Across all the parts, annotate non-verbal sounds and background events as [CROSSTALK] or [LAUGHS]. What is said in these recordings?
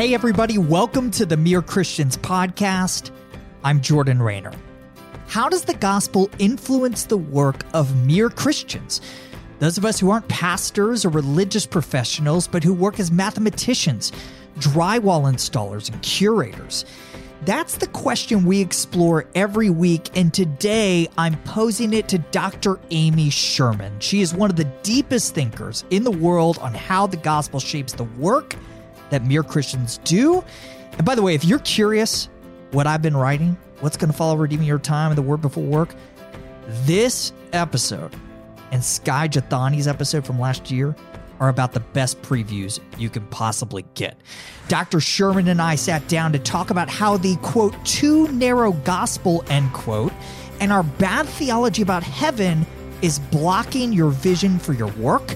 Hey, everybody, welcome to the Mere Christians podcast. I'm Jordan Raynor. How does the gospel influence the work of mere Christians? Those of us who aren't pastors or religious professionals, but who work as mathematicians, drywall installers, and curators. That's the question we explore every week, and today I'm posing it to Dr. Amy Sherman. She is one of the deepest thinkers in the world on how the gospel shapes the work that mere Christians do. And by the way, if you're curious what I've been writing, what's going to follow redeeming your time and the world before work, this episode and Skye Jethani's episode from last year are about the best previews you can possibly get. Dr. Sherman and I sat down to talk about how the quote, too narrow gospel, end quote, and our bad theology about heaven is blocking your vision for your work.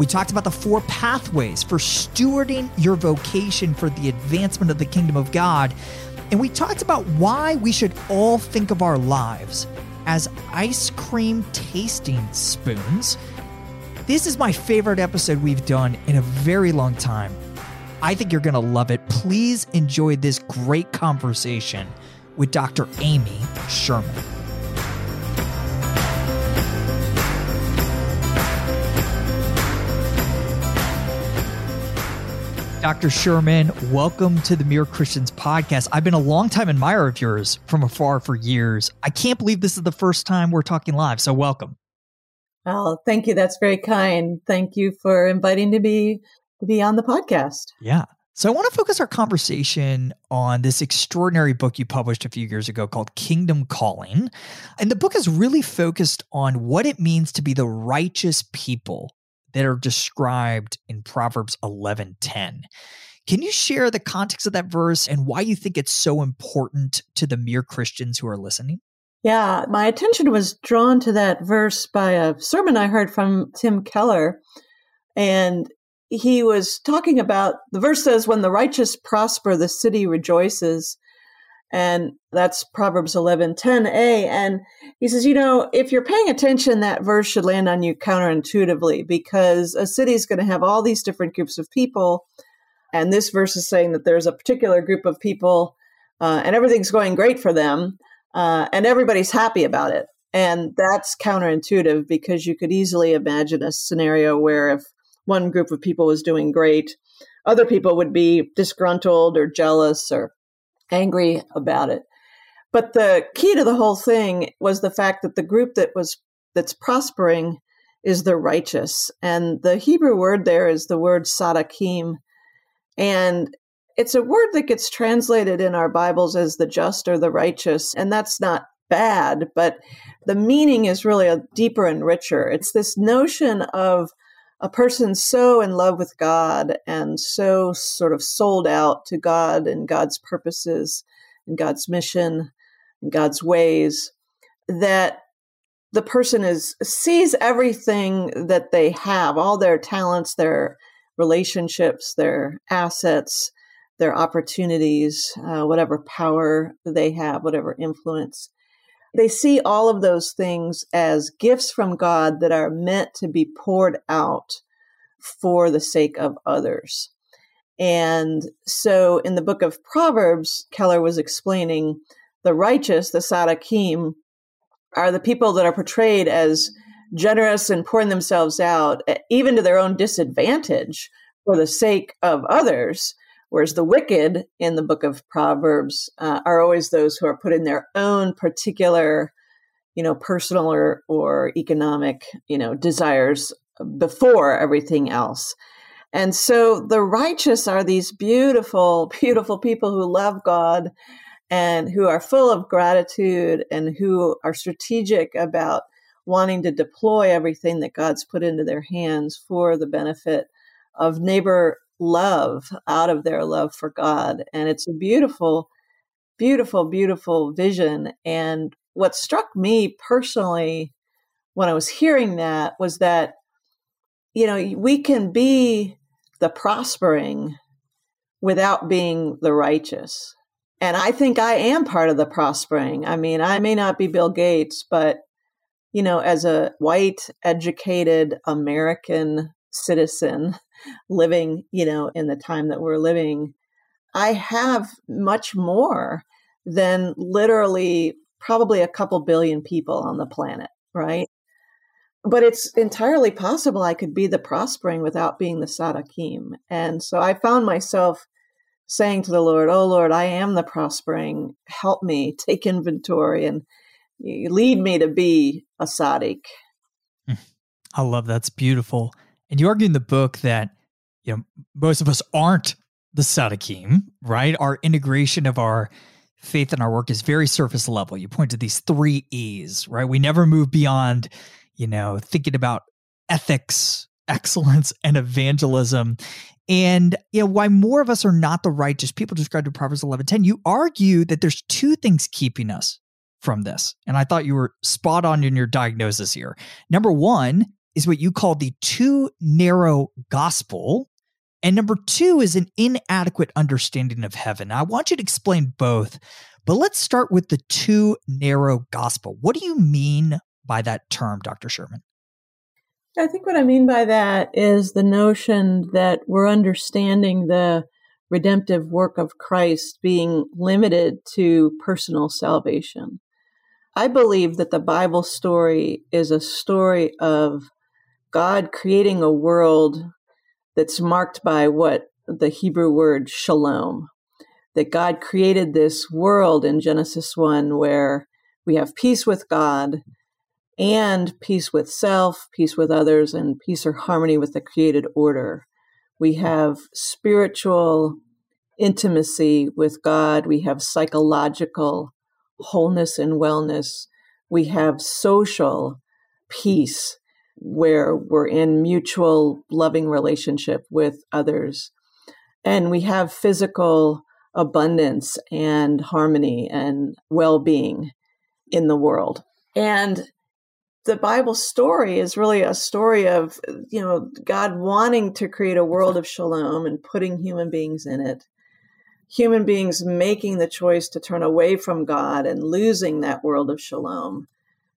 We talked about the four pathways for stewarding your vocation for the advancement of the kingdom of God. And we talked about why we should all think of our lives as ice cream tasting spoons this is my favorite episode we've done in a very long time. I think you're going to love it. Please enjoy this great conversation with Dr. Amy Sherman. Dr. Sherman, welcome to the Mere Christians podcast. I've been a longtime admirer of yours from afar for years. I can't believe this is the first time we're talking live, so welcome. Oh, thank you. That's very kind. Thank you for inviting to be to be on the podcast. Yeah. So I want to focus our conversation on this extraordinary book you published a few years ago called Kingdom Calling. And the book is really focused on what it means to be the righteous people that are described in Proverbs 11:10. Can you share the context of that verse and why you think it's so important to the mere Christians who are listening? Yeah, my attention was drawn to that verse by a sermon I heard from Tim Keller. And he was talking about the verse says, When the righteous prosper, the city rejoices. And that's Proverbs 11 10a. And he says, You know, if you're paying attention, that verse should land on you counterintuitively because a city is going to have all these different groups of people. And this verse is saying that there's a particular group of people uh, and everything's going great for them uh, and everybody's happy about it. And that's counterintuitive because you could easily imagine a scenario where if one group of people was doing great, other people would be disgruntled or jealous or angry about it. But the key to the whole thing was the fact that the group that was that's prospering is the righteous. And the Hebrew word there is the word sadakim. And it's a word that gets translated in our Bibles as the just or the righteous, and that's not bad, but the meaning is really a deeper and richer. It's this notion of a person so in love with God and so sort of sold out to God and God's purposes and God's mission and God's ways that the person is sees everything that they have, all their talents, their relationships, their assets, their opportunities, uh, whatever power they have, whatever influence. They see all of those things as gifts from God that are meant to be poured out for the sake of others. And so in the book of Proverbs, Keller was explaining the righteous, the Sadakim, are the people that are portrayed as generous and pouring themselves out, even to their own disadvantage for the sake of others. Whereas the wicked in the book of Proverbs uh, are always those who are putting their own particular, you know, personal or, or economic, you know, desires before everything else. And so the righteous are these beautiful, [LAUGHS] beautiful people who love God and who are full of gratitude and who are strategic about wanting to deploy everything that God's put into their hands for the benefit of neighbor love out of their love for God. And it's a beautiful, beautiful, beautiful vision. And what struck me personally when I was hearing that was that, you know, we can be the prospering without being the righteous. And I think I am part of the prospering. I mean, I may not be Bill Gates, but, you know, as a white, educated American citizen living, you know, in the time that we're living, I have much more than literally probably a couple billion people on the planet, right? But it's entirely possible I could be the prospering without being the Sadakim. And so I found myself saying to the Lord, Oh Lord, I am the prospering. Help me take inventory and lead me to be a Sadik. Hmm. I love that's beautiful. And you argue in the book that you know most of us aren't the Sadakim, right? Our integration of our faith and our work is very surface level. You point to these three E's, right? We never move beyond, you know, thinking about ethics, excellence, and evangelism. And you know, why more of us are not the righteous people described in Proverbs 11 10, you argue that there's two things keeping us from this. And I thought you were spot on in your diagnosis here. Number one is what you call the too narrow gospel. And number two is an inadequate understanding of heaven. I want you to explain both, but let's start with the too narrow gospel. What do you mean by that term, Dr. Sherman? I think what I mean by that is the notion that we're understanding the redemptive work of Christ being limited to personal salvation. I believe that the Bible story is a story of God creating a world that's marked by what the Hebrew word shalom. That God created this world in Genesis 1 where we have peace with God and peace with self, peace with others, and peace or harmony with the created order. We have spiritual intimacy with God. We have psychological wholeness and wellness. We have social peace where we're in mutual loving relationship with others. And we have physical abundance and harmony and well being in the world. And the Bible story is really a story of, you know, God wanting to create a world of shalom and putting human beings in it. Human beings making the choice to turn away from God and losing that world of shalom.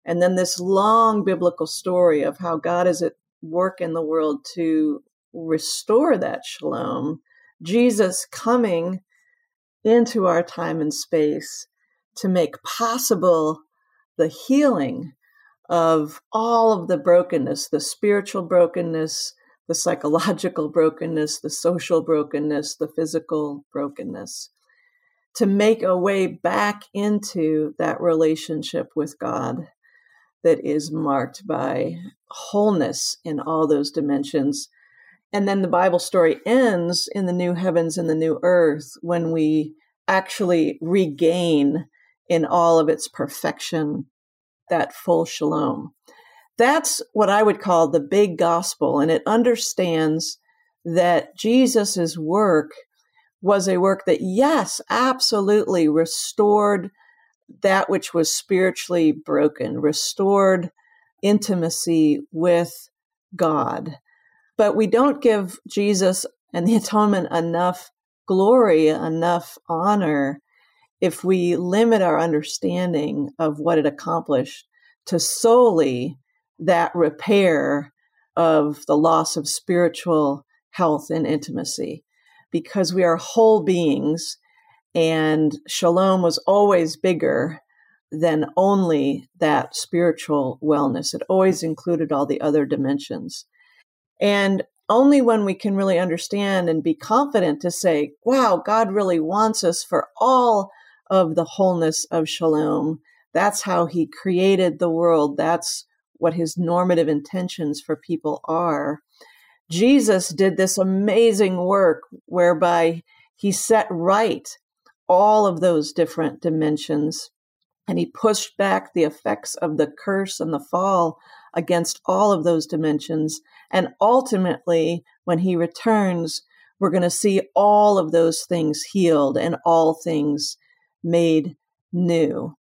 And then this long biblical story of how God is at work in the world to restore that shalom. Jesus coming into our time and space to make possible the healing of all of the brokenness the spiritual brokenness, the psychological brokenness, the social brokenness, the physical brokenness to make a way back into that relationship with God that is marked by wholeness in all those dimensions. And then the Bible story ends in the new heavens and the new earth when we actually regain in all of its perfection that full shalom. That's what I would call the big gospel. And it understands that Jesus' work was a work that, yes, absolutely restored that which was spiritually broken, restored intimacy with God. But we don't give Jesus and the [LAUGHS] atonement enough glory, enough honor, if we limit our understanding of what it accomplished to solely that repair of the loss of spiritual health and intimacy. Because we are whole beings and shalom was always bigger than only that spiritual wellness. It always included all the other dimensions. And only when we can really understand and be confident to say, wow, God really wants us for all of the wholeness of shalom. That's how he created the world. That's what his normative intentions for people are. Jesus did this amazing work whereby he set right all of those different dimensions. And he pushed back the effects of the curse and the fall against all of those dimensions. And ultimately, when he returns, we're going to see all of those things healed and all things made new.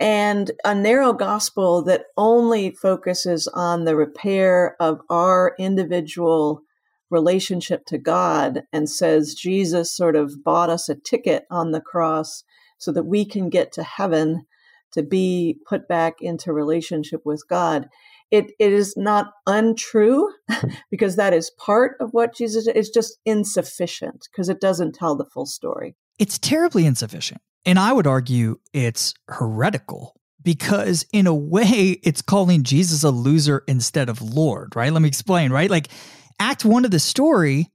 And a narrow gospel that only focuses on the repair of our individual relationship to God and says Jesus sort of bought us a ticket on the cross so that we can get to heaven to be put back into relationship with God it, it is not untrue [LAUGHS] because that is part of what Jesus is just insufficient because it doesn't tell the full story. It's terribly insufficient. And I would argue it's heretical because in a way it's calling Jesus a loser instead of Lord, right? Let me explain, right? Like act 1 of the story,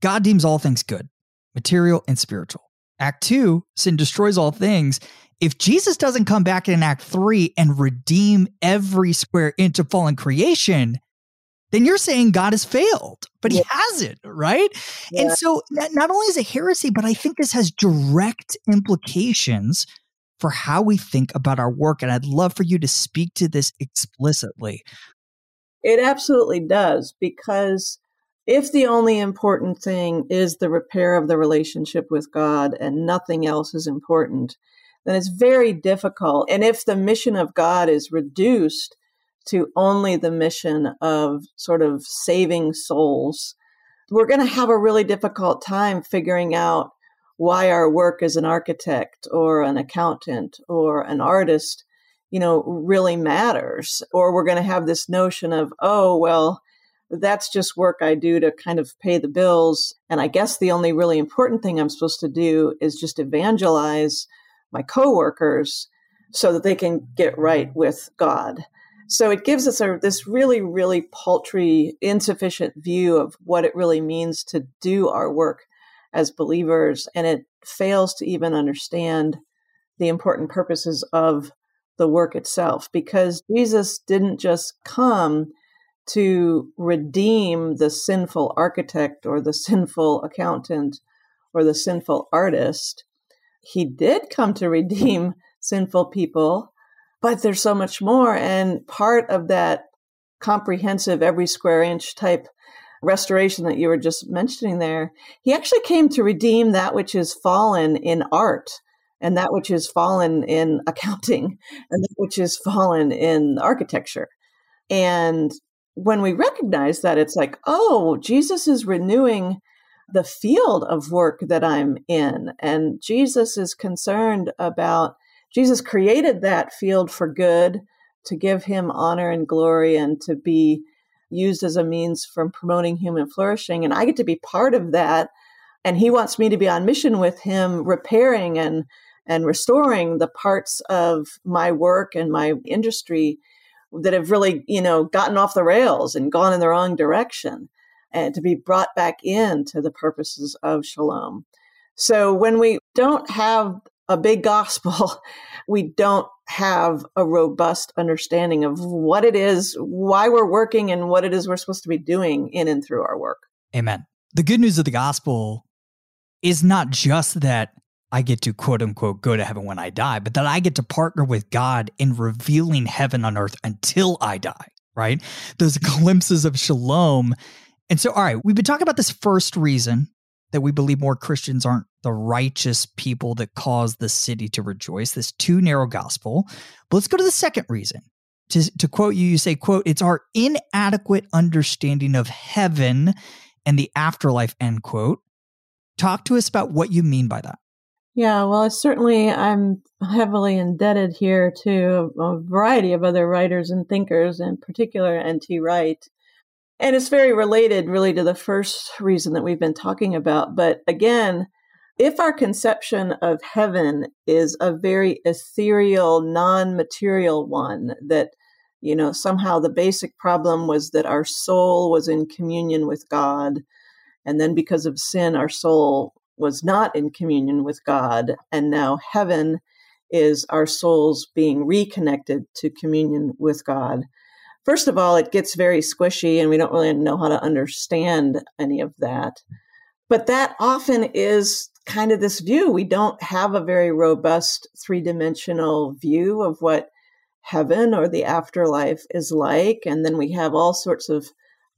God deems all things good, material and spiritual. Act 2, sin destroys all things. If Jesus doesn't come back in Act 3 and redeem every square inch of fallen creation, then you're saying God has failed, but yeah. he hasn't, right? Yeah. And so not only is it heresy, but I think this has direct implications for how we think about our work. And I'd love for you to speak to this explicitly. It absolutely does, because if the only important thing is the repair of the relationship with God and nothing else is important, then it's very difficult. And if the mission of God is reduced to only the mission of sort of saving souls, we're going to have a really difficult time figuring out why our work as an architect or an accountant or an artist, you know, really matters. Or we're going to have this notion of, oh, well, that's just work I do to kind of pay the bills. And I guess the only really important thing I'm supposed to do is just evangelize my coworkers so that they can get right with God. So it gives us a, this really, really paltry, insufficient view of what it really means to do our work as believers. And it fails to even understand the important purposes of the work itself because Jesus didn't just come to redeem the sinful architect or the sinful accountant or the sinful artist. He did come to redeem [LAUGHS] sinful people but there's so much more. And part of that comprehensive, every square inch type restoration that you were just mentioning there, he actually came to redeem that which is fallen in art and that which is fallen in [LAUGHS] accounting and that which is fallen in architecture. And when we recognize that, it's like, oh, Jesus is renewing the field of work that I'm in. And Jesus is concerned about Jesus created that field for good to give him honor and glory and to be used as a means for promoting human flourishing. And I get to be part of that. And he wants me to be on mission with him, repairing and and restoring the parts of my work and my industry that have really, you know, gotten off the rails and gone in the wrong direction and to be brought back into the purposes of shalom. So when we don't have a big gospel, [LAUGHS] we don't have a robust understanding of what it is, why we're working, and what it is we're supposed to be doing in and through our work. Amen. The good news of the gospel is not just that I get to quote unquote go to heaven when I die, but that I get to partner with God in revealing heaven on earth until I die, right? Those mm-hmm. glimpses of shalom. And so, all right, we've been talking about this first reason that we believe more Christians aren't the righteous people that cause the city to rejoice, this too narrow gospel. But let's go to the second reason. To, to quote you, you say, quote, it's our inadequate understanding of heaven and the afterlife, end quote. Talk to us about what you mean by that. Yeah, well, certainly I'm heavily indebted here to a variety of other writers and thinkers, in particular N.T. Wright. And it's very related, really, to the first reason that we've been talking about. But again, if our conception of heaven is a very ethereal, non material one, that, you know, somehow the basic problem was that our soul was in communion with God. And then because of sin, our soul was not in communion with God. And now heaven is our souls being reconnected to communion with God first of all, it gets very squishy and we don't really know how to understand any of that. But that often is kind of this view. We don't have a very robust three dimensional view of what heaven or the afterlife is like. And then we have all sorts of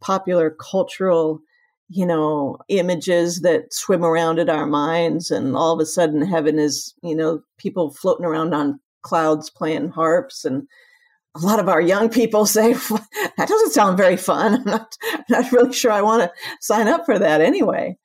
popular cultural, you know, images that swim around in our minds. And all of a sudden, heaven is, you know, people floating around on clouds playing harps and a lot of our young people [LAUGHS] say that doesn't sound very fun. [LAUGHS] I'm not, I'm not really sure I want to sign up for that anyway.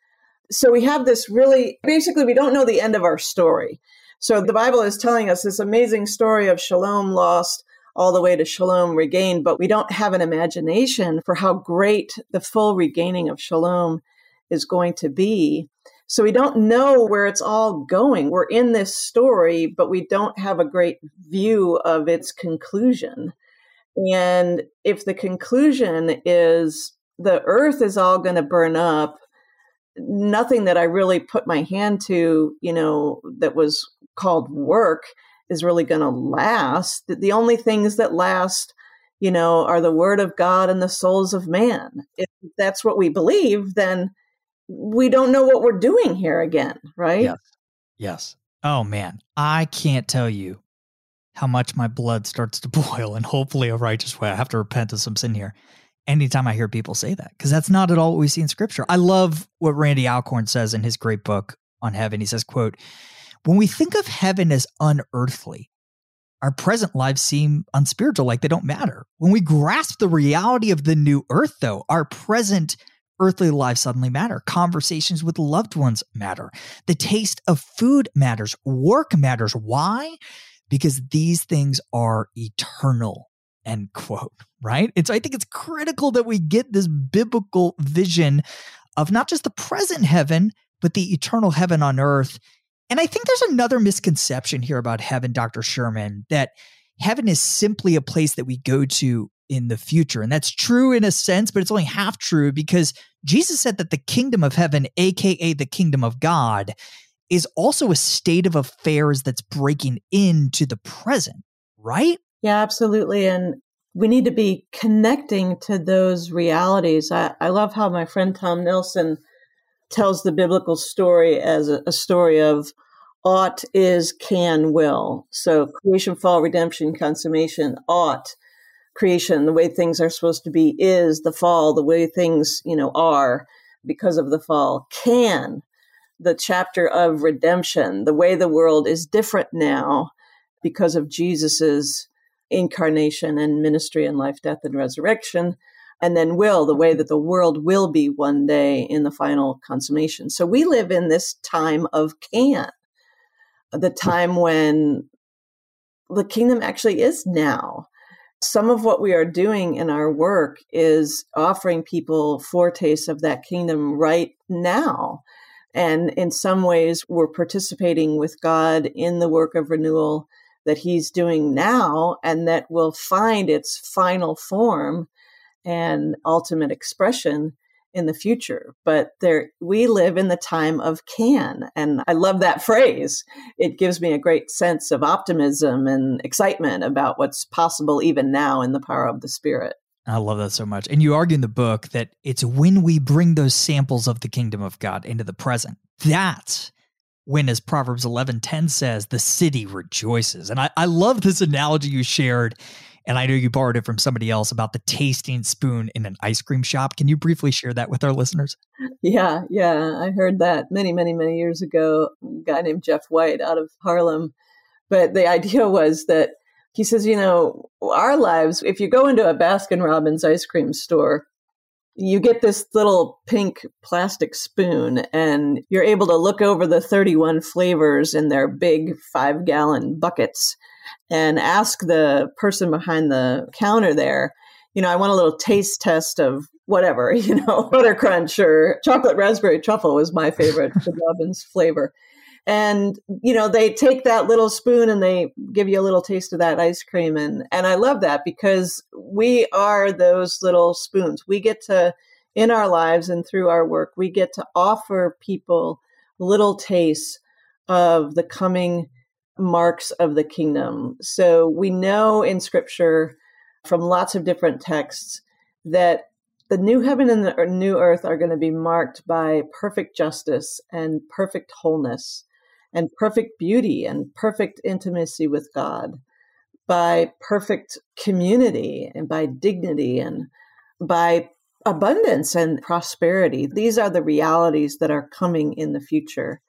So we have this really basically we don't know the end of our story. So the Bible is telling us this amazing story of shalom lost, all the way to shalom regained, but we don't have an imagination for how great the full regaining of shalom is going to be. So we don't know where it's all going. We're in this story, but we don't have a great view of its conclusion. And if the conclusion is the earth is all going to burn up, nothing that I really put my hand to, you know, that was called work is really going to last. The only things that last, you know, are the word of God and the souls of man. If that's what we believe, then we don't know what we're doing here again, right? Yes. Yes. Oh man, I can't tell you how much my blood starts to [LAUGHS] boil and hopefully a righteous way. I have to repent of some sin here. Anytime I hear people say that, because that's not at all what we see in scripture. I love what Randy Alcorn says in his great book on heaven. He says, quote, when we think of heaven as unearthly, our present lives seem unspiritual, like they don't matter. When we grasp the reality of the new earth, though, our present earthly lives suddenly matter. Conversations with loved ones matter. The taste of food matters. Work matters. Why? Because these things are eternal. End quote. Right? It's I think it's critical that we get this biblical vision of not just the present heaven, but the eternal heaven on earth and I think there's another misconception here about heaven, Dr. Sherman, that heaven is simply a place that we go to in the future. And that's true in a sense, but it's only half true because Jesus said that the kingdom of heaven, AKA the kingdom of God, is also a state of affairs that's breaking into the present, right? Yeah, absolutely. And we need to be connecting to those realities. I, I love how my friend Tom Nelson tells the biblical story as a, a story of ought is can will. So creation, fall, redemption, consummation, ought, creation, the way things are supposed to be is the fall, the way things, you know, are because of the fall. Can, the chapter of redemption, the way the world is different now because of Jesus's incarnation and ministry and life, death, and resurrection and then will, the way that the world will be one day in the final consummation. So we live in this time of can, the time when the kingdom actually is now. Some of what we are doing in our work is offering people foretastes of that kingdom right now. And in some ways, we're participating with God in the work of renewal that He's doing now and that will find its final form and ultimate expression in the future but there we live in the time of can and i love that phrase it gives me a great sense of optimism and excitement about what's possible even now in the power of the spirit I love that so much. And you argue in the book that it's when we bring those samples of the kingdom of God into the present. That's when, as Proverbs 11 10 says, the city rejoices. And I, I love this analogy you shared and I know you borrowed it from somebody else about the tasting spoon in an ice cream shop. Can you briefly share that with our listeners? Yeah, yeah. I heard that many, many, many years ago. A guy named Jeff White out of Harlem. But the idea was that he says, you know, our lives, if you go into a Baskin Robbins ice cream store, you get this little pink plastic spoon and you're able to look over the 31 flavors in their big five gallon buckets and ask the person behind the counter there, you know, I want a little taste test of whatever, [LAUGHS] you know, butter crunch or chocolate raspberry truffle was my favorite, the [LAUGHS] Robbins flavor. And, you know, they take that little spoon and they give you a little taste of that ice cream. And, and I love that because we are those little spoons. We get to, in our lives and through our work, we get to offer people little tastes of the coming marks of the kingdom. So we know in scripture from lots of different texts that the new heaven and the new earth are going to be marked by perfect justice and perfect wholeness and perfect beauty and perfect intimacy with God, by perfect community and by dignity and by abundance and prosperity. These are the realities that are coming in the future.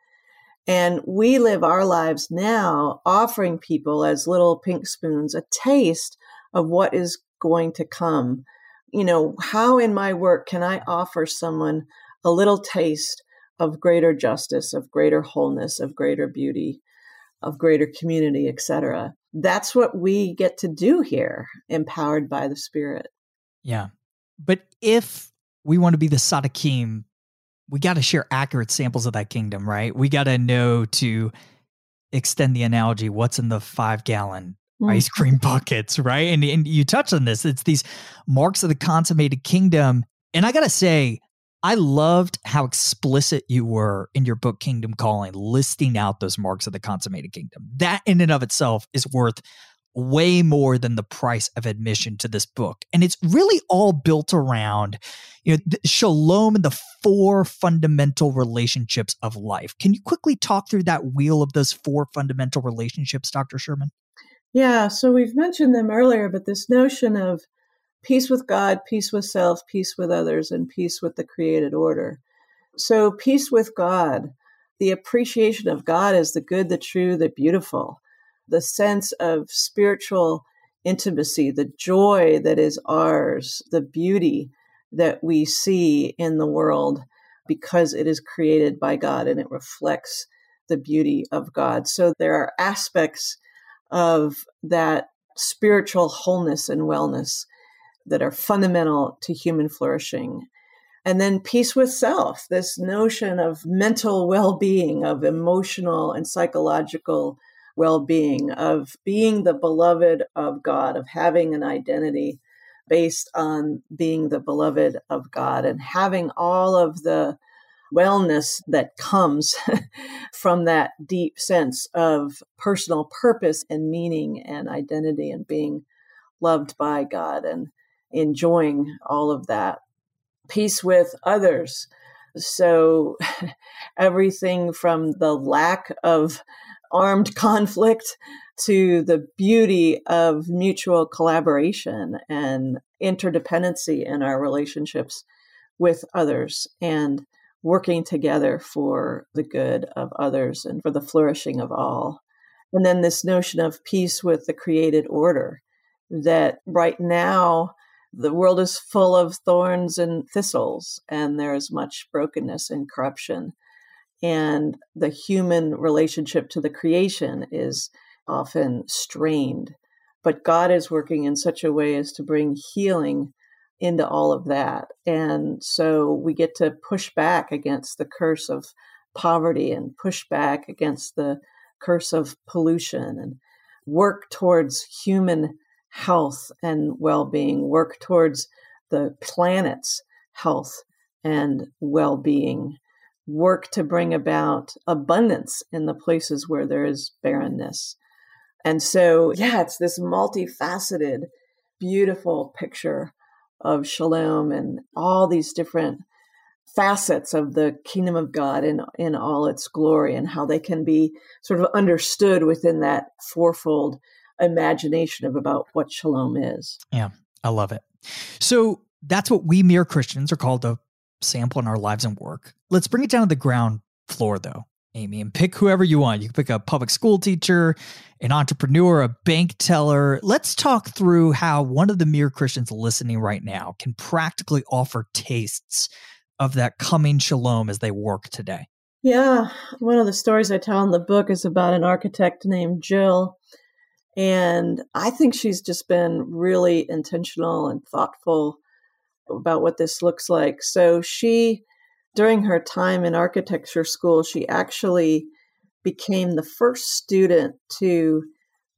And we live our lives now offering people as little pink spoons a taste of what is going to come. You know, how in my work can I offer someone a little taste of greater justice, of greater wholeness, of greater beauty, of greater community, etc. that's what we get to do here, empowered by the Spirit. Yeah. But if we want to be the Sadakim, we got to share accurate samples of that kingdom, right? We got to know to extend the analogy what's in the five gallon ice mm. cream [LAUGHS] buckets, right? And, and you touch on this. It's these marks of the consummated kingdom. And I got to say, I loved how explicit you were in your book, Kingdom Calling, listing out those marks of the consummated kingdom. That in and of itself is worth way more than the price of admission to this book. And it's really all built around you know shalom and the four fundamental relationships of life. Can you quickly talk through that wheel of those four fundamental relationships, Dr. Sherman? Yeah, so we've mentioned them earlier, but this notion of peace with God, peace with self, peace with others, and peace with the created order. So, peace with God, the appreciation of God as the good, the true, the beautiful, the sense of spiritual intimacy, the joy that is ours, the beauty that we see in the world because it is created by God and it reflects the beauty of God. So, there are aspects of that spiritual wholeness and wellness that are fundamental to human flourishing. And then peace with self, this notion of mental well being, of emotional and psychological well being, of being the beloved of God, of having an identity based on being the beloved of God and having all of the wellness that comes [LAUGHS] from that deep sense of personal purpose and meaning and identity and being loved by God and enjoying all of that. Peace with others. So, [LAUGHS] everything from the lack of armed [LAUGHS] conflict to the beauty of mutual collaboration and interdependency in our relationships with others and working together for the good of others and for the flourishing of all. And then this notion of peace with the created order that right now the world is full of thorns and thistles, and there is much brokenness and corruption. And the human relationship to the creation is often strained. But God is working in such a way as to bring healing into all of that. And so we get to push back against the curse of poverty and push back against the curse of pollution and work towards human health and well being, work towards the planet's health and well being, work to bring about abundance in the places where there is barrenness. And so, yeah, it's this multifaceted, beautiful picture of shalom and all these different facets of the kingdom of God in in all its glory and how they can be sort of understood within that fourfold imagination of about what shalom is. Yeah, I love it. So that's what we mere Christians are called to sample in our lives and work. Let's bring it down to the ground floor though, Amy, and pick whoever you want. You can pick a public school teacher, an entrepreneur, a bank teller. Let's talk through how one of the mere Christians listening right now can practically offer tastes of that coming shalom as they work today. Yeah, one of the stories I tell in the book is about an architect named Jill and I think she's just been really intentional and thoughtful about what this looks like. So she, during her time in architecture school, she actually became the first student to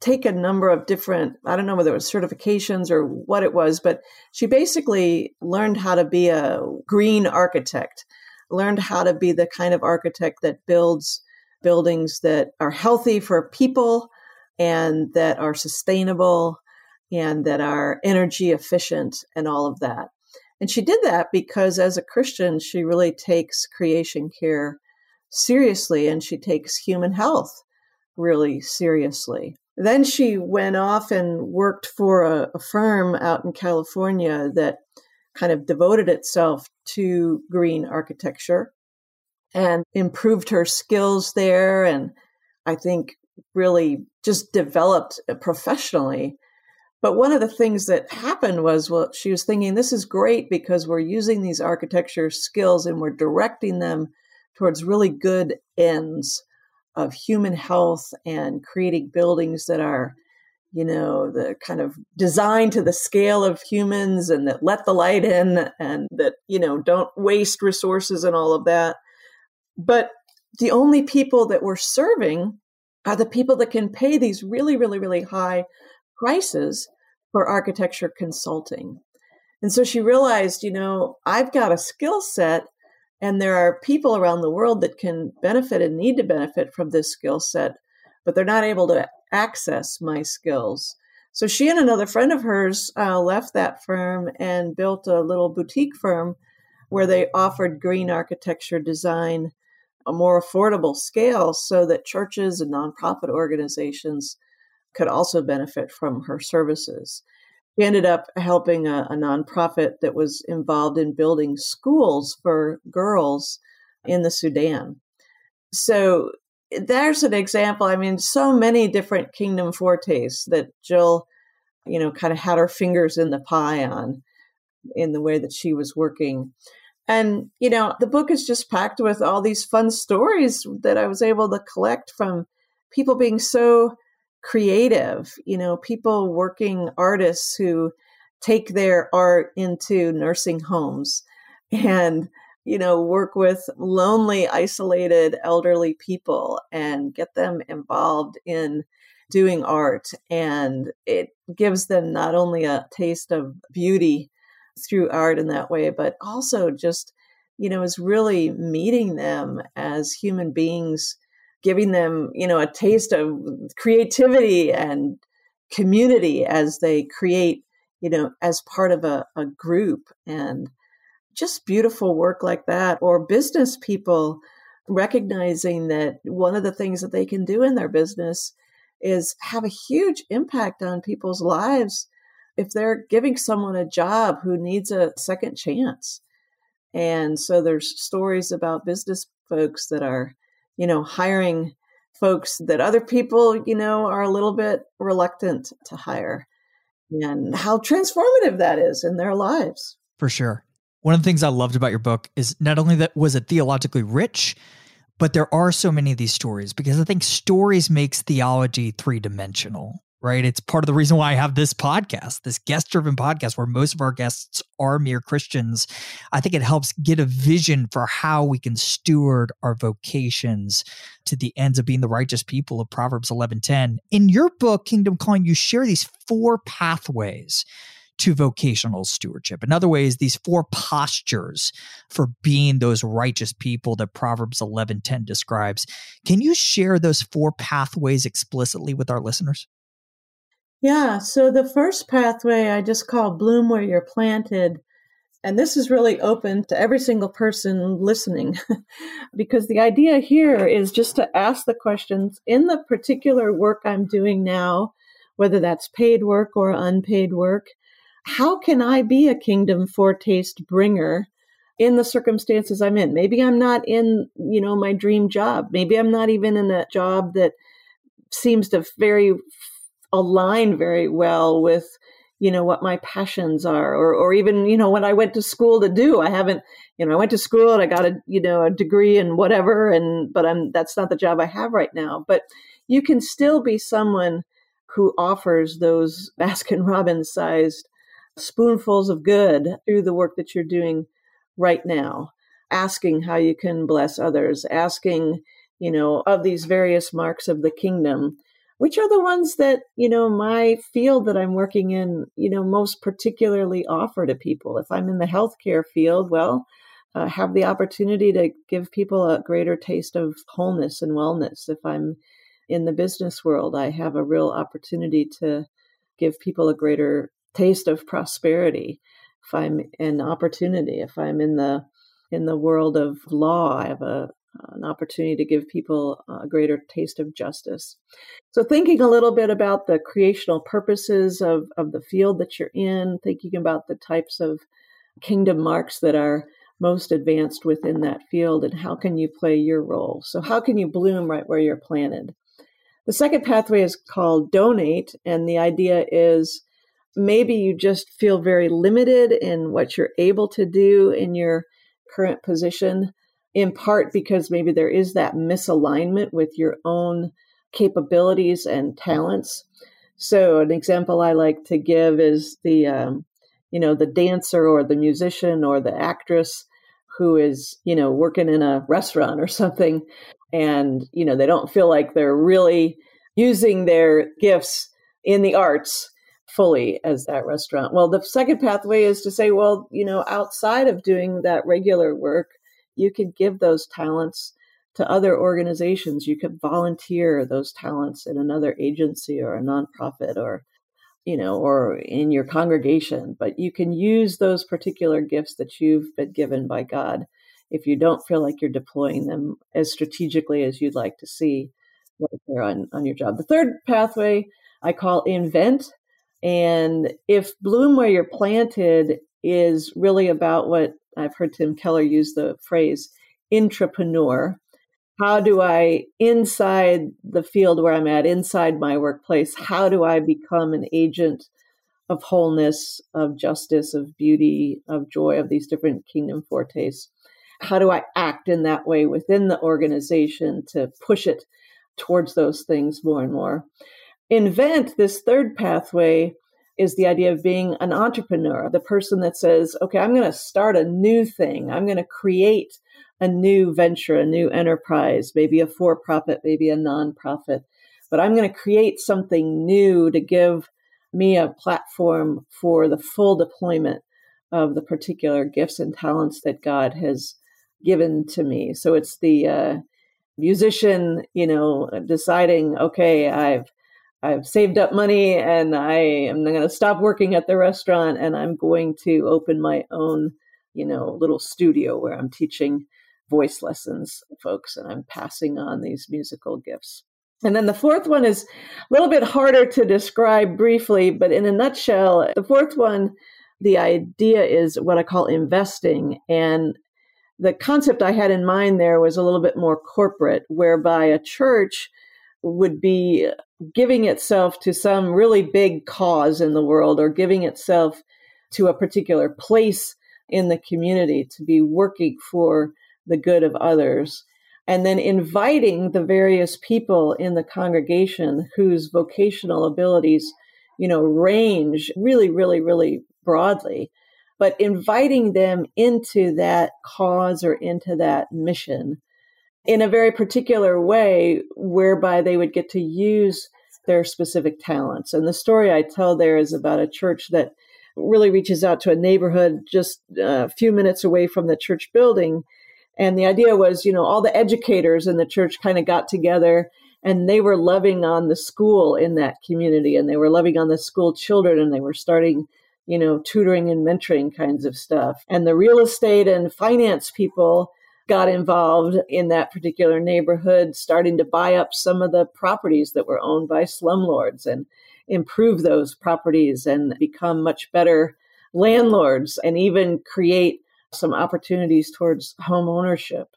take a number of different, I don't know whether it was certifications or what it was, but she basically learned how to be a green architect, learned how to be the kind of architect that builds buildings that are healthy for people and that are sustainable and that are energy efficient and all of that. And she did that because as a Christian, she really takes creation care seriously and she takes human health really seriously. Then she went off and worked for a, a firm out in California that kind of devoted itself to green architecture and improved her skills there and I think really just developed professionally. But one of the things that happened was, well, she was thinking, this is great because we're using these architecture skills and we're directing them towards really good ends of human health and creating buildings that are you know, the kind of design to the scale of humans and that let the light in and that, you know, don't waste resources and all of that. But the only people that we're serving are the people that can pay these really, really, really high prices for architecture consulting. And so she realized, you know, I've got a skill set and there are people around the world that can benefit and need to benefit from this skill set, but they're not able to access my skills. So she and another friend of hers uh, left that firm and built a little boutique firm where they offered green architecture design a more affordable scale so that churches and nonprofit organizations could also benefit from her services. She ended up helping a, a nonprofit that was involved in building schools for girls in the Sudan. So there's an example. I mean, so many different kingdom foretastes that Jill, you know, kind of had her fingers in the pie on in the way that she was working. And, you know, the book is just packed with all these fun stories that I was able to collect from people being so creative, you know, people working artists who take their art into nursing homes and you know, work with lonely, isolated, elderly people and get them involved in doing art. And it gives them not only a taste of beauty through art in that way, but also just, you know, is really meeting them as human beings, giving them, you know, a taste of creativity and community as they create, you know, as part of a, a group. And just beautiful work like that, or business people recognizing that one of the things that they can do in their business is have a huge impact on people's lives if they're giving someone a job who needs a second chance. And so there's stories about business folks that are, you know, hiring folks that other people, you know, are a little bit reluctant to hire and how transformative that is in their lives. For sure. One of the things I loved about your book is not only that was it theologically rich, but there are so many of these stories because I think stories makes theology three-dimensional, right? It's part of the reason why I have this podcast, this guest-driven podcast where most of our guests are mere Christians. I think it helps get a vision for how we can steward our vocations to the ends of being the righteous people of Proverbs 11:10. In your book Kingdom Calling, you share these four pathways to vocational stewardship. In other ways, these four postures for being those righteous people that Proverbs 11:10 describes. Can you share those four pathways explicitly with our listeners? Yeah, so the first pathway I just call bloom where you're planted. And this is really open to every single person listening [LAUGHS] because the idea here is just to ask the questions in the particular work I'm doing now, whether that's paid work or unpaid work, how can I be a kingdom foretaste bringer in the circumstances I'm in? Maybe I'm not in, you know, my dream job. Maybe I'm not even in a job that seems to very align very well with you know what my passions are or or even you know what I went to school to do. I haven't you know I went to school and I got a you know a degree and whatever and but I'm that's not the job I have right now. But you can still be someone who offers those [LAUGHS] Baskin Robbins sized spoonfuls of good through the work that you're doing right now, asking how you can bless others, asking, you know, of these various marks of the kingdom, which are the ones that, you know, my field that I'm working in, you know, most particularly offer to people. If I'm in the healthcare field, well, uh, have the opportunity to give people a greater taste of wholeness and wellness. If I'm in the business world, I have a real opportunity to give people a greater taste of prosperity, if I'm an opportunity, if I'm in the in the world of law, I have a Uh, an opportunity to give people a greater taste of justice. So, thinking a little bit about the creational purposes of, of the field that you're in, thinking about the types of kingdom marks that are most advanced within that field, and how can you play your role? So, how can you bloom right where you're planted? The second pathway is called donate, and the idea is maybe you just feel very limited in what you're able to do in your current position, in part because maybe there is that misalignment with your own capabilities and talents. So, an example I like to give is the, um, you know, the dancer or the musician or the actress who is, you know, working in a restaurant or something, and you know they don't feel like they're really using their gifts in the arts fully as that restaurant. Well, the second pathway is to say, well, you know, outside of doing that regular work, you could give those talents to other organizations. You could volunteer those talents in another agency or a nonprofit or, you know, or in your congregation. But you can use those particular gifts that you've been given by God if you don't feel like you're deploying them as strategically as you'd like to see right there on, on your job. The third pathway I call invent. And if bloom where you're planted is really about what I've heard Tim Keller use the phrase intrapreneur. How do I, inside the field where I'm at, inside my workplace, how do I become an agent of wholeness, of justice, of beauty, of joy, of these different kingdom foretastes? How do I act in that way within the organization to push it towards those things more and more? Invent, this third pathway, is the idea of being an entrepreneur, the person that says, okay, I'm going to start a new thing. I'm going to create a new venture, a new enterprise, maybe a for profit, maybe a nonprofit. But I'm going to create something new to give me a platform for the full deployment of the particular gifts and talents that God has given to me. So it's the uh, musician, you know, deciding, okay, I've I've saved up money and I am going to stop working at the restaurant and I'm going to open my own, you know, little studio where I'm teaching voice lessons folks and I'm passing on these musical gifts. And then the fourth one is a little bit harder to describe briefly, but in a nutshell, the fourth one, the idea is what I call investing. And the concept I had in mind there was a little bit more corporate, whereby a church would be giving itself to some really big cause in the world or giving itself to a particular place in the community to be working for the good of others. And then inviting the various people in the congregation whose vocational abilities you know range really really really broadly but inviting them into that cause or into that mission in a very particular way whereby they would get to use their specific talents. And the story I tell there is about a church that really reaches out to a neighborhood just a few minutes away from the church building. And the idea was, you know, all the educators in the church kind of got together and they were loving on the school in that community and they were loving on the school children and they were starting you know tutoring and mentoring kinds of stuff and the real estate and finance people got involved in that particular neighborhood, starting to buy up some of the properties that were owned by slumlords and improve those properties and become much better landlords and even create some opportunities towards home ownership.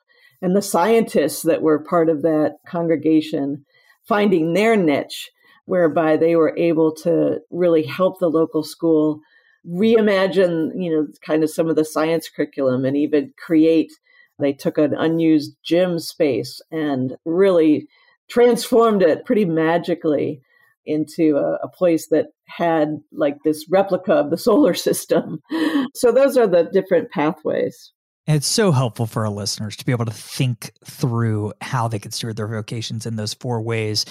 And the scientists that were part of that congregation finding their niche, whereby they were able to really help the local school reimagine, you know, kind of some of the science curriculum and even create they took an unused gym space and really transformed it pretty magically into a, a, place that had like this replica of the [LAUGHS] solar system. So those are the different pathways. And it's so helpful for our listeners to be able to think through how they could steward their vocations in those four ways.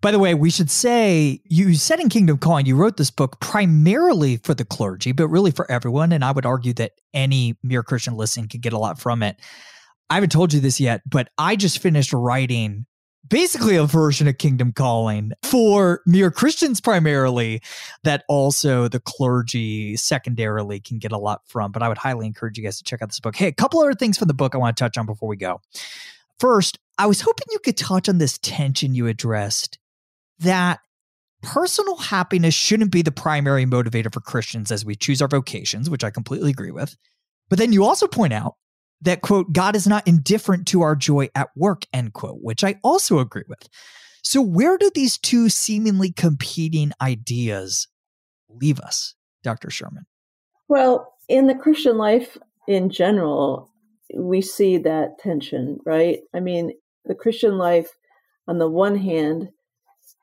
By the way, we should say you said in Kingdom Calling, you wrote this book primarily for the clergy, but really for everyone. And I would argue that any mere Christian listening could get a lot from it. I haven't told you this yet, but I just finished writing basically a version of Kingdom Calling for mere Christians primarily that also the clergy secondarily can get a lot from. But I would highly encourage you guys to check out this book. Hey, a couple other things from the book I want to touch on before we go. First, I was hoping you could touch on this tension you addressed that personal happiness shouldn't be the primary motivator for Christians as we choose our vocations, which I completely agree with. But then you also point out that quote god is not indifferent to our joy at work end quote which i also agree with. So where do these two seemingly competing ideas leave us dr sherman? Well in the christian life in general we see that tension right? I mean the christian life on the one hand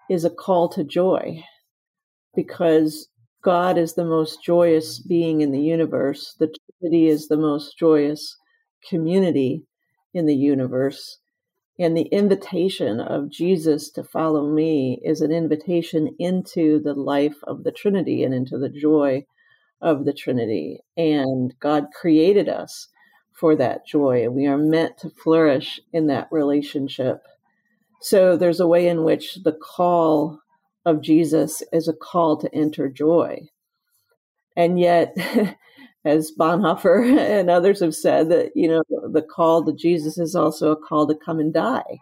is a call to joy because God is the most joyous being in the universe. The Trinity is the most joyous community in the universe. And the invitation of Jesus to follow me is an invitation into the life of the Trinity and into the joy of the Trinity. And God created us for that joy, we are meant to flourish in that relationship. So there's a way in which the call of Jesus is a call to enter joy. And yet, [LAUGHS] as Bonhoeffer [LAUGHS] and others have said, that you know the call to Jesus is also a call to come and die.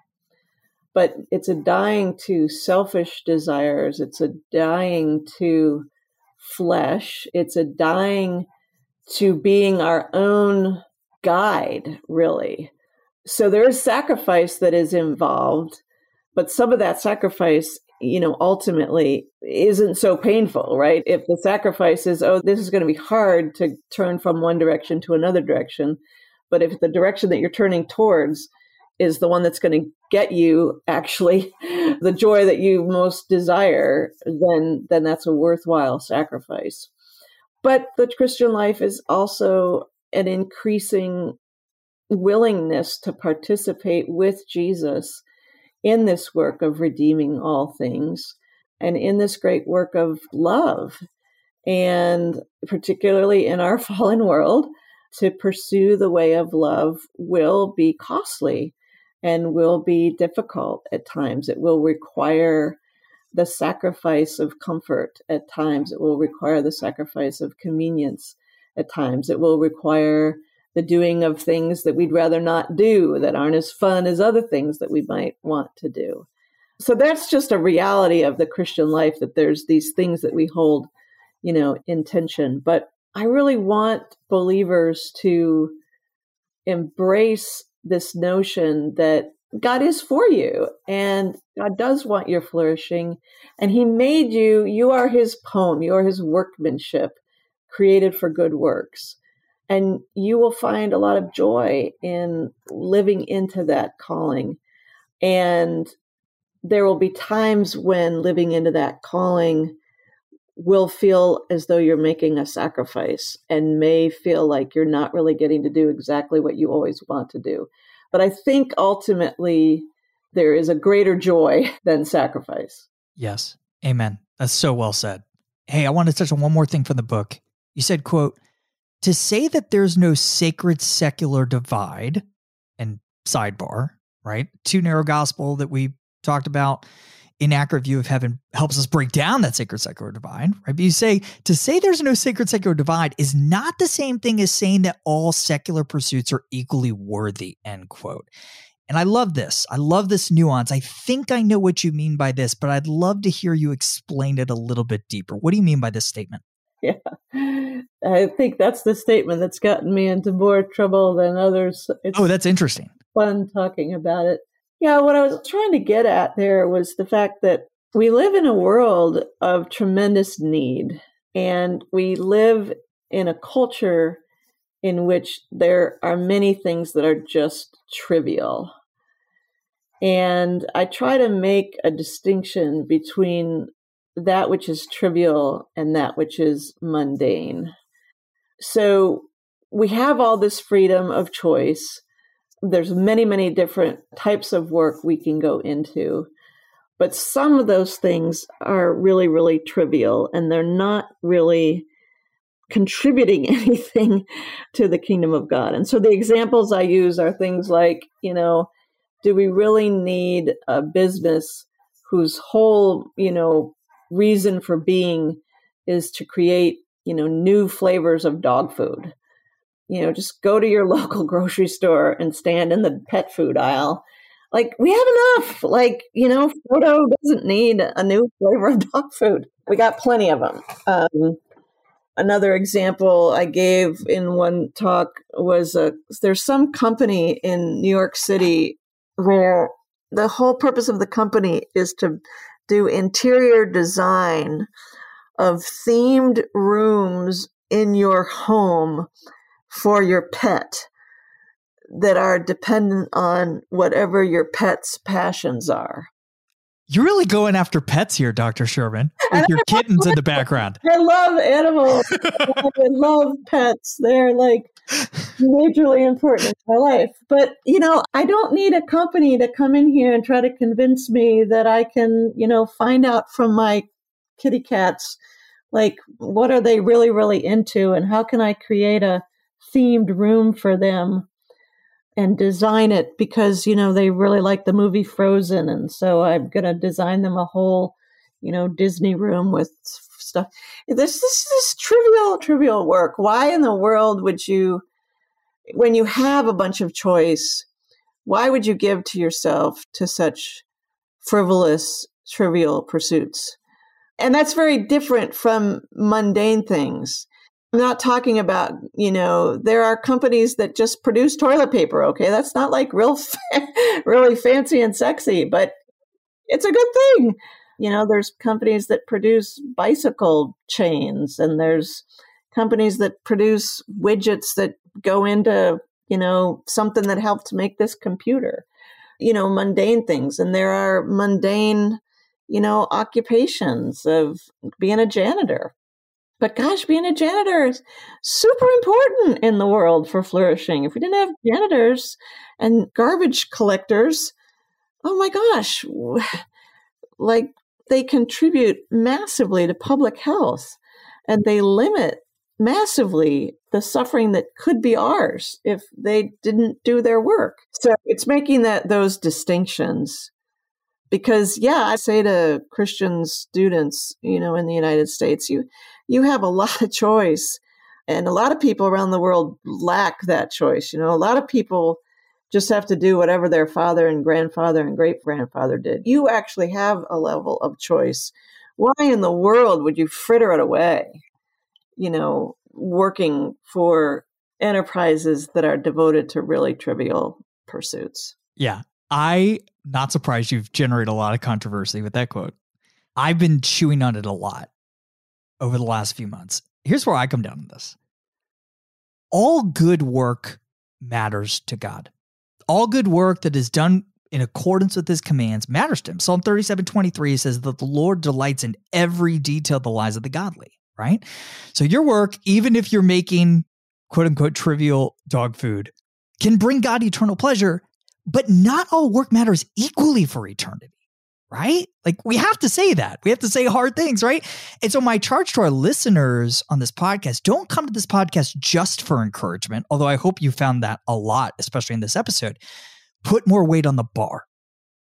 But it's a dying to selfish desires. It's a dying to flesh. It's a dying to being our own guide, really. So there is sacrifice that is involved, but some of that sacrifice you know, ultimately isn't so painful, right? If the sacrifice is, oh, this is going to be hard to turn from one direction to another direction. But if the direction that you're turning towards is the one that's going to get you actually [LAUGHS] the joy that you most desire, then then that's a worthwhile sacrifice. But the Christian life is also an increasing willingness to participate with Jesus in this work of redeeming all things and in this great work of love. And particularly in our [LAUGHS] fallen world, to pursue the way of love will be costly and will be difficult at times. It will require the sacrifice of comfort at times. It will require the sacrifice of convenience at times. It will require the doing of things that we'd rather not do that aren't as fun as other things that we might want to do. So that's just a reality of the Christian life that there's these things that we hold, you know, in tension. But I really want believers to embrace this notion that God is for you and God does want your flourishing. And He made you, you are His poem, you are His workmanship, created for good works. And you will find a lot of joy in living into that calling. And there will be times when living into that calling will feel as though you're making a sacrifice and may feel like you're not really getting to do exactly what you always want to do. But I think ultimately there is a greater joy [LAUGHS] than sacrifice. Yes. Amen. That's so well said. Hey, I want to touch on one more thing from the book. You said, quote, to say that there's no sacred secular divide and sidebar, right? Too narrow gospel that we talked about, inaccurate view of heaven helps us break down that sacred secular divide, right? But you say to say there's no sacred secular divide is not the same thing as saying that all secular pursuits are equally worthy, end quote. And I love this. I love this nuance. I think I know what you mean by this, but I'd love to hear you explain it a little bit deeper. What do you mean by this statement? [LAUGHS] Yeah. I think that's the statement that's gotten me into more trouble than others. It's oh, that's interesting. Fun talking about it. Yeah, what I was trying to get at there was the fact that we live in a world of tremendous need, and we live in a culture in which there are many things that are just trivial. And I try to make a distinction between that which is trivial and that which is mundane. So we have all this freedom of choice. There's many, many different types of work we can go into. But some of those things are really, really trivial and they're not really contributing [LAUGHS] anything to the kingdom of God. And so the examples I use are things like, you know, do we really need a business whose whole, you know, reason for being is to create, you know, new flavors of dog food. You know, just go to your [LAUGHS] local grocery store and stand in the pet food aisle. Like, we have enough. Like, you know, Frodo doesn't need a new flavor of [LAUGHS] dog food. We got plenty of them. Um, another example I gave in one talk was uh, there's some company in New York City where the whole purpose of the company is to do interior design of themed rooms in your home for your pet that are dependent on whatever your pet's passions are. You're really going after pets here, Dr. Sherman, with your [LAUGHS] kittens in the background. [LAUGHS] I love animals. I love pets. They're like majorly important in my life. But, you know, I don't need a company to come in here and try to convince me that I can, you know, find out from my kitty cats, like, what are they really, really into and how can I create a themed room for them and design it because you know they really like the movie Frozen, and so I'm gonna design them a whole you know Disney room with stuff. This this is trivial trivial work. Why in the world would you, when you have a bunch of choice, why would you give to yourself to such frivolous trivial pursuits? And that's very different from mundane things. I'm not talking about, you know, there are companies that just produce toilet paper, okay? That's not like real [LAUGHS] really fancy and sexy, but it's a good thing. You know, there's companies that produce bicycle chains and there's companies that produce widgets that go into, you know, something that helped make this computer. You know, mundane things and there are mundane, you know, occupations of being a janitor but gosh, being a janitor is super important in the world for flourishing. If we didn't have janitors and garbage collectors, oh my gosh, [SIGHS] like they contribute massively to public health and they limit massively the suffering that could be ours if they didn't do their work. So it's making that those distinctions because yeah, I say to Christian students, you know, in the United States, you you have a [LAUGHS] lot of choice. And a lot of people around the world lack that choice. You know, a lot of people just have to do whatever their father and grandfather and great grandfather did. You actually have a level of choice. Why in the world would you fritter it away? You know, working for enterprises that are devoted to really trivial pursuits. Yeah. I not surprised you've generated a lot of controversy with that quote. I've been chewing on it a lot over the last few months. Here's where I come down on this all good work matters to God. All good work that is done in accordance with his commands matters to him. Psalm 37 23 says that the Lord delights in every detail of the lives of the godly, right? So your work, even if you're making quote unquote trivial dog food, can bring God eternal pleasure, but not all work matters equally for eternity right? Like we have to say that. We have to say hard things, right? And so my charge to our listeners on this podcast, don't come to this podcast just for encouragement, although I hope you found that a lot, especially in this episode. Put more weight on the bar.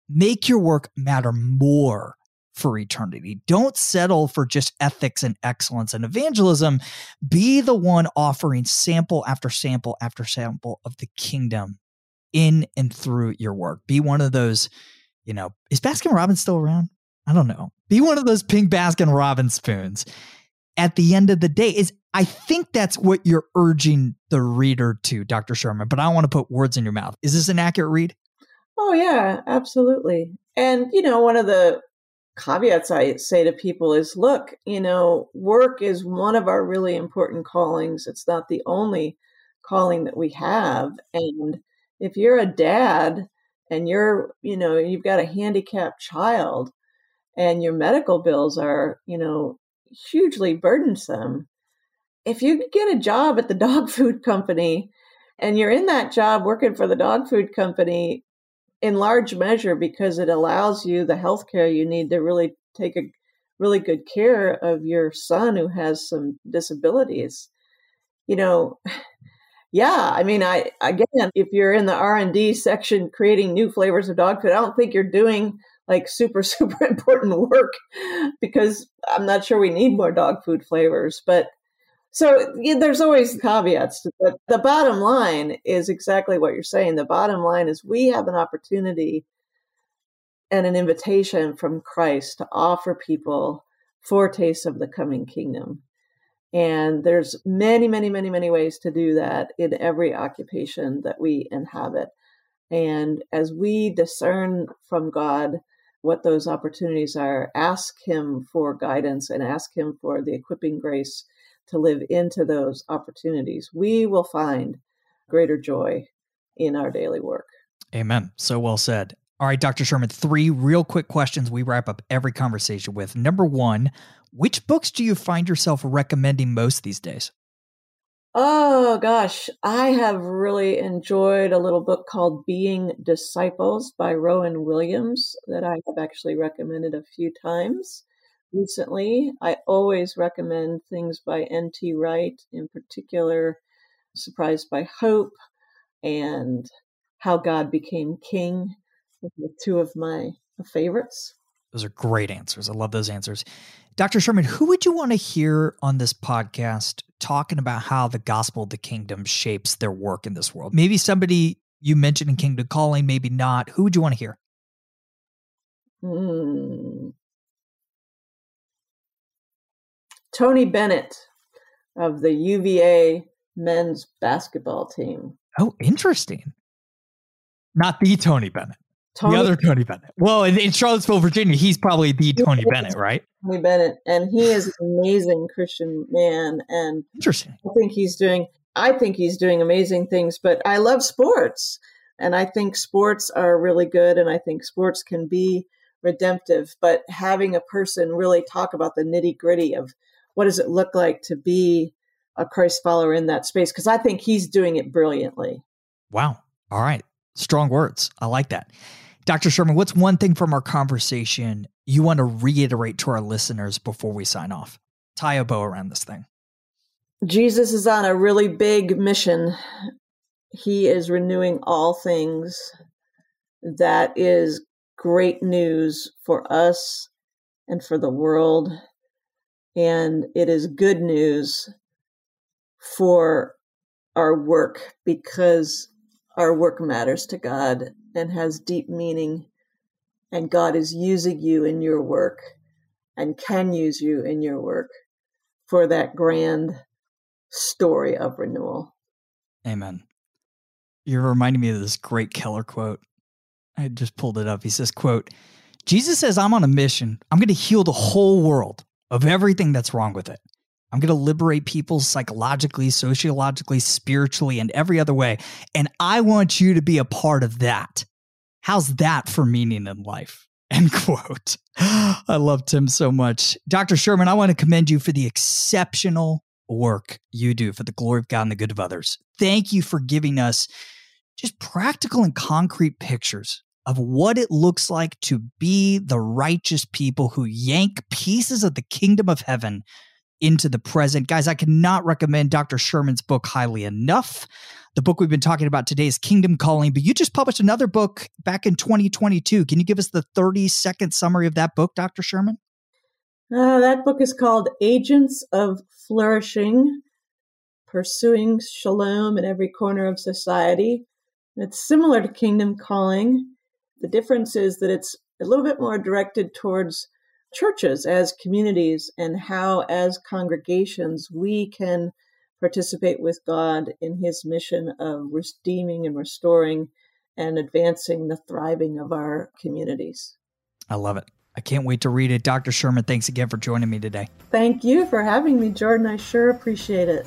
Make your work matter more for eternity. Don't settle for just ethics and excellence and evangelism. Be the one offering sample after sample after sample of the kingdom in and through your work. Be one of those you know, is Baskin Robbins still around? I don't know. Be one of those pink Baskin Robbins spoons. At the end of the day, is I think that's what you're urging the reader to, Dr. Sherman, but I don't want to put words in your mouth. Is this an accurate read? Oh, yeah, absolutely. And, you know, one of the caveats I say to people is look, you know, work is one of our really important callings. It's not the only calling that we have. And if you're a dad and you're, you know, you've got a handicapped child and your medical bills are, you know, hugely burdensome. If you get a job at the [LAUGHS] dog food company and you're in that job working for the dog food company in large measure because it allows you the health care you need to really take a really good care of your son who has some disabilities. You know, yeah, I mean, I again, if you're in the R and D section creating new flavors of dog food, I don't think you're doing like super [LAUGHS] super important work because I'm not sure we need more dog food flavors. But so yeah, there's always caveats. But the bottom line is exactly what you're saying. The bottom line is we have an opportunity and an invitation from Christ to offer people foretaste of the coming kingdom. And there's many, many, many, many ways to do that in every occupation that we inhabit. And as we discern from God what those opportunities are, ask Him for guidance and ask Him for the equipping grace to live into those opportunities. We will find greater joy in our daily work. Amen. So well said. All right, Dr. Sherman, three real quick questions we wrap up every conversation with. Number one, which books do you find yourself recommending most these days? Oh gosh, I have really enjoyed a little book called Being Disciples by Rowan Williams that I have actually recommended a few times recently. I always recommend things by N.T. Wright, in particular, Surprised by Hope and How God Became King with two of my favorites. Those are great answers. I love those answers. Dr. Sherman, who would you want to hear on this podcast talking about how the gospel of the kingdom shapes their work in this world? Maybe somebody you mentioned in Kingdom Calling, maybe not. Who would you want to hear? Mm. Tony Bennett of the UVA men's basketball team. Oh, interesting. Not the Tony Bennett. Tony, the other Tony Bennett. Well, in, in, Charlottesville, Virginia, he's probably the Tony Bennett, right? Tony Bennett, and he is an amazing Christian man, and interesting. I think he's doing. I think he's doing amazing things. But I love sports, and I think sports are really good, and I think sports can be redemptive. But having a person really talk about the nitty gritty of what does it look like to be a Christ follower in that space, because I think he's doing it brilliantly. Wow. All right. Strong words. I like that. Dr. Sherman, what's one thing from our conversation you want to reiterate to our listeners before we sign off? Tie a bow around this thing. Jesus is on a really big mission. He is renewing all things. That is great news for us and for the world. And it is good news for our work because our work matters to God and has deep meaning, and God is using you in your work and can use you in your work for that grand story of renewal. Amen. You're reminding me of this great Keller quote. I just pulled it up. He says, quote, Jesus says, I'm on a mission. I'm going to heal the whole world of everything that's wrong with it. I'm going to liberate people psychologically, sociologically, spiritually, and every other way. And I want you to be a part of that. How's that for meaning in life? [LAUGHS] End quote. I love Tim so much. Dr. Sherman, I want to commend you for the exceptional work you do for the glory of God and the good of others. Thank you for giving us just practical and concrete pictures of what it looks like to be the righteous people who yank pieces of the kingdom of heaven into the present. Guys, I cannot recommend Dr. Sherman's book highly enough. The book we've been talking about today is Kingdom Calling, but you just published another book back in 2022. Can you give us the 30 second summary of that book, Dr. Sherman? Uh, that book is called Agents of Flourishing Pursuing Shalom in Every Corner of Society. It's similar to Kingdom Calling. The difference is that it's a little bit more directed towards churches as communities and how, as congregations, we can participate with God in his mission of redeeming and restoring and advancing the thriving of our communities. I love it. I can't wait to read it. Dr. Sherman, thanks again for joining me today. Thank you for having me, Jordan. I sure appreciate it.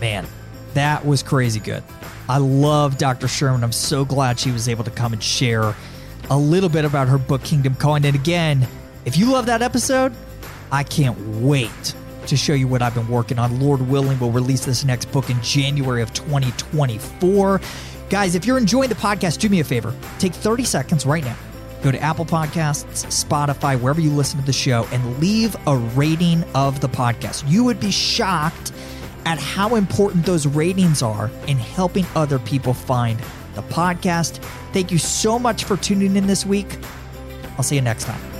Man, that was crazy good. I love Dr. Sherman. I'm so glad she was able to come and share a little bit about her book, Kingdom Calling. And again, if you love that episode, I can't wait to show you what I've been working on. Lord willing, we'll release this next book in January of 2024. Guys, if you're enjoying the podcast, do me a favor. Take 30 seconds right now. Go to Apple Podcasts, Spotify, wherever you listen to the show, and leave a rating of the podcast. You would be shocked at how important those ratings are in helping other people find the podcast. Thank you so much for tuning in this week. I'll see you next time.